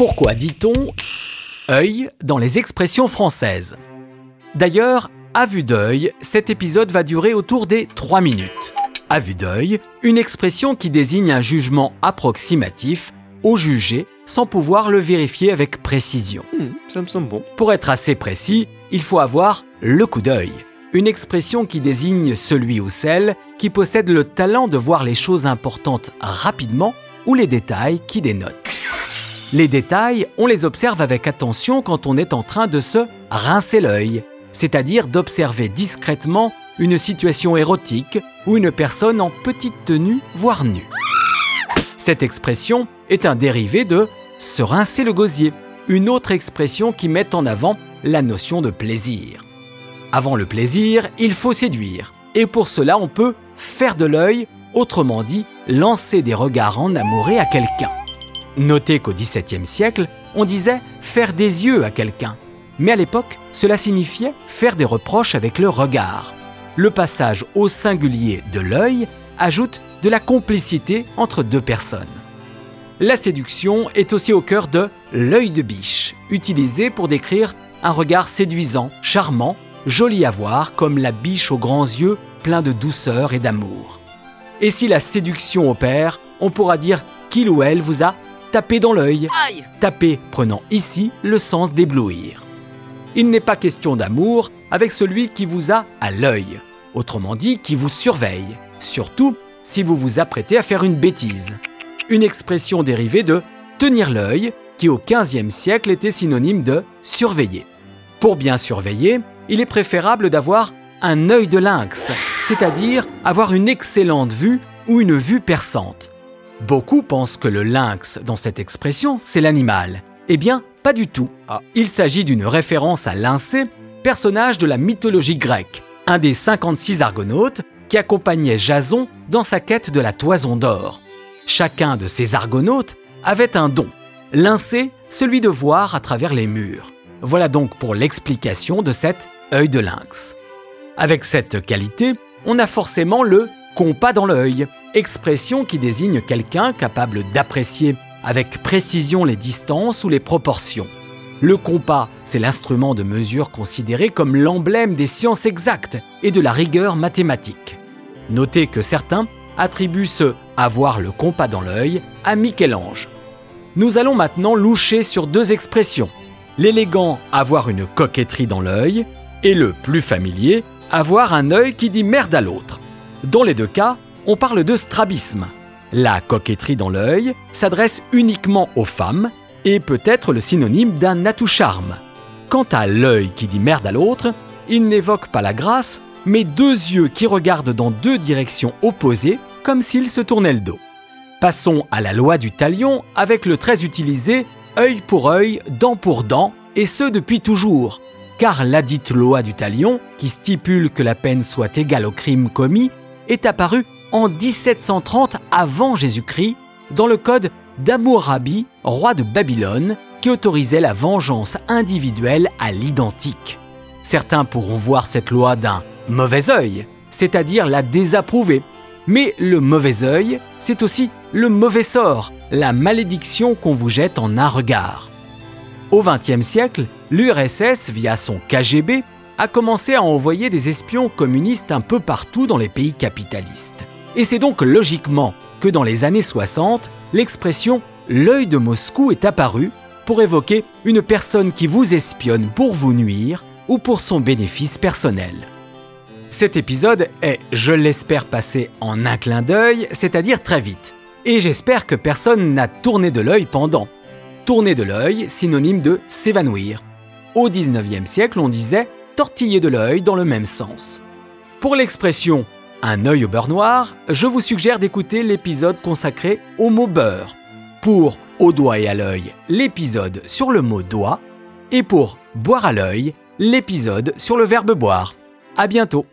Pourquoi dit-on œil dans les expressions françaises? D'ailleurs, à vue d'œil, cet épisode va durer autour des 3 minutes. À vue d'œil, une expression qui désigne un jugement approximatif au jugé sans pouvoir le vérifier avec précision. Hmm, ça me semble bon. Pour être assez précis, il faut avoir le coup d'œil. Une expression qui désigne celui ou celle qui possède le talent de voir les choses importantes rapidement ou les détails qui dénotent. Les détails, on les observe avec attention quand on est en train de se rincer l'œil, c'est-à-dire d'observer discrètement une situation érotique ou une personne en petite tenue, voire nue. Cette expression est un dérivé de se rincer le gosier, une autre expression qui met en avant la notion de plaisir. Avant le plaisir, il faut séduire, et pour cela on peut faire de l'œil, autrement dit, lancer des regards en amouré à quelqu'un. Notez qu'au XVIIe siècle, on disait faire des yeux à quelqu'un, mais à l'époque, cela signifiait faire des reproches avec le regard. Le passage au singulier de l'œil ajoute de la complicité entre deux personnes. La séduction est aussi au cœur de l'œil de biche, utilisé pour décrire un regard séduisant, charmant, joli à voir comme la biche aux grands yeux pleins de douceur et d'amour. Et si la séduction opère, on pourra dire qu'il ou elle vous a tapé dans l'œil. Taper prenant ici le sens d'éblouir. Il n'est pas question d'amour avec celui qui vous a à l'œil, autrement dit qui vous surveille, surtout si vous vous apprêtez à faire une bêtise. Une expression dérivée de tenir l'œil qui au XVe siècle était synonyme de surveiller. Pour bien surveiller, il est préférable d'avoir un œil de lynx, c'est-à-dire avoir une excellente vue ou une vue perçante. Beaucoup pensent que le lynx, dans cette expression, c'est l'animal. Eh bien, pas du tout. Ah. Il s'agit d'une référence à Lyncée, personnage de la mythologie grecque, un des 56 argonautes qui accompagnait Jason dans sa quête de la toison d'or. Chacun de ces argonautes avait un don. Lyncée, celui de voir à travers les murs. Voilà donc pour l'explication de cet œil de lynx. Avec cette qualité, on a forcément le compas dans l'œil, expression qui désigne quelqu'un capable d'apprécier avec précision les distances ou les proportions. Le compas, c'est l'instrument de mesure considéré comme l'emblème des sciences exactes et de la rigueur mathématique. Notez que certains attribuent ce avoir le compas dans l'œil à Michel-Ange. Nous allons maintenant loucher sur deux expressions. L'élégant avoir une coquetterie dans l'œil et le plus familier avoir un œil qui dit merde à l'autre. Dans les deux cas, on parle de strabisme. La coquetterie dans l'œil s'adresse uniquement aux femmes et peut être le synonyme d'un atout-charme. Quant à l'œil qui dit merde à l'autre, il n'évoque pas la grâce, mais deux yeux qui regardent dans deux directions opposées comme s'ils se tournaient le dos. Passons à la loi du talion avec le très utilisé œil pour œil, dent pour dent, et ce depuis toujours, car la dite loi du talion, qui stipule que la peine soit égale au crime commis, est apparue en 1730 avant Jésus-Christ dans le code d'Amourabi, roi de Babylone, qui autorisait la vengeance individuelle à l'identique. Certains pourront voir cette loi d'un mauvais œil, c'est-à-dire la désapprouver. Mais le mauvais œil, c'est aussi le mauvais sort, la malédiction qu'on vous jette en un regard. Au XXe siècle, l'URSS, via son KGB, a commencé à envoyer des espions communistes un peu partout dans les pays capitalistes. Et c'est donc logiquement que dans les années 60, l'expression l'œil de Moscou est apparue pour évoquer une personne qui vous espionne pour vous nuire ou pour son bénéfice personnel. Cet épisode est, je l'espère, passé en un clin d'œil, c'est-à-dire très vite. Et j'espère que personne n'a tourné de l'œil pendant. Tourner de l'œil, synonyme de s'évanouir. Au 19e siècle, on disait tortiller de l'œil dans le même sens. Pour l'expression un œil au beurre noir, je vous suggère d'écouter l'épisode consacré au mot beurre. Pour au doigt et à l'œil, l'épisode sur le mot doigt. Et pour boire à l'œil, l'épisode sur le verbe boire. À bientôt!